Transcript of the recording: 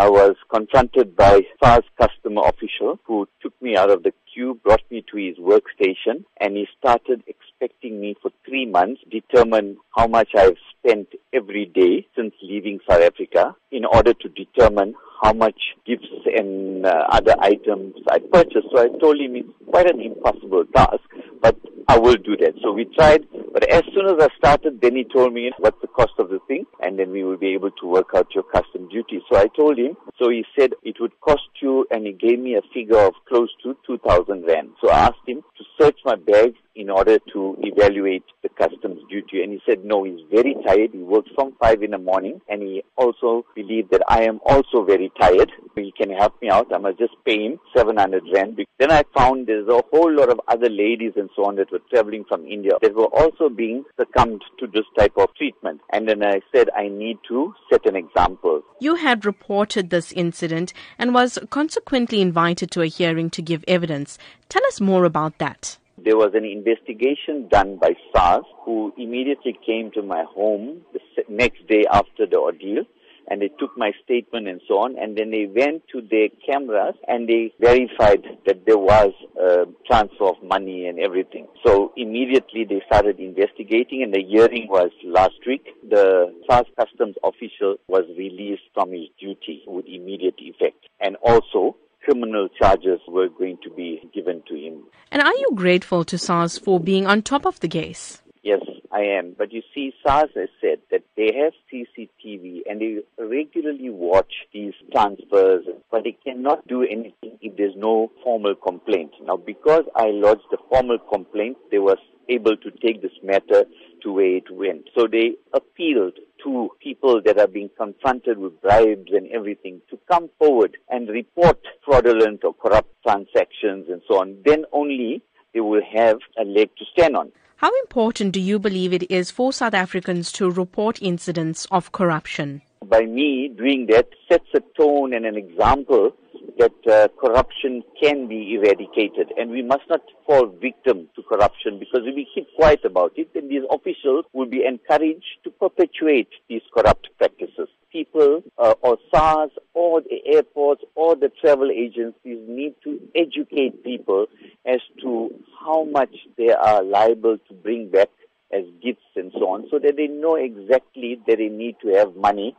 I was confronted by SARS customer official who took me out of the queue, brought me to his workstation, and he started expecting me for three months determine how much I've spent every day since leaving South Africa in order to determine how much gifts and uh, other items I purchased. So I told him it's quite an impossible task, but I will do that. So we tried, as soon as I started, then he told me what's the cost of the thing, and then we will be able to work out your custom duty. So I told him, so he said it would cost you, and he gave me a figure of close to 2,000 rand. So I asked him to search my bag in order to evaluate customs duty. And he said, no, he's very tired. He works from 5 in the morning. And he also believed that I am also very tired. He can help me out. I must just pay him 700 rand. Then I found there's a whole lot of other ladies and so on that were traveling from India that were also being succumbed to this type of treatment. And then I said, I need to set an example. You had reported this incident and was consequently invited to a hearing to give evidence. Tell us more about that. There was an investigation done by SARS who immediately came to my home the next day after the ordeal and they took my statement and so on and then they went to their cameras and they verified that there was a transfer of money and everything. So immediately they started investigating and the hearing was last week. The SARS customs official was released from his duty with immediate effect and also criminal charges were going to be given to him. And are you grateful to SARS for being on top of the case? Yes, I am. But you see, SARS has said that they have CCTV and they regularly watch these transfers, but they cannot do anything if there's no formal complaint. Now, because I lodged the formal complaint, they were able to take this matter to where it went. So they appealed to people that are being confronted with bribes and everything to come forward and report fraudulent or corrupt transactions and so on. Then only they will have a leg to stand on. How important do you believe it is for South Africans to report incidents of corruption? By me doing that sets a tone and an example that uh, corruption can be eradicated and we must not fall victim to corruption because if we keep quiet about it then these officials will be encouraged to perpetuate these corrupt practices. People uh, or SARS or the airports or the travel agencies need to educate people as to how much they are liable to bring back as gifts and so on so that they know exactly that they need to have money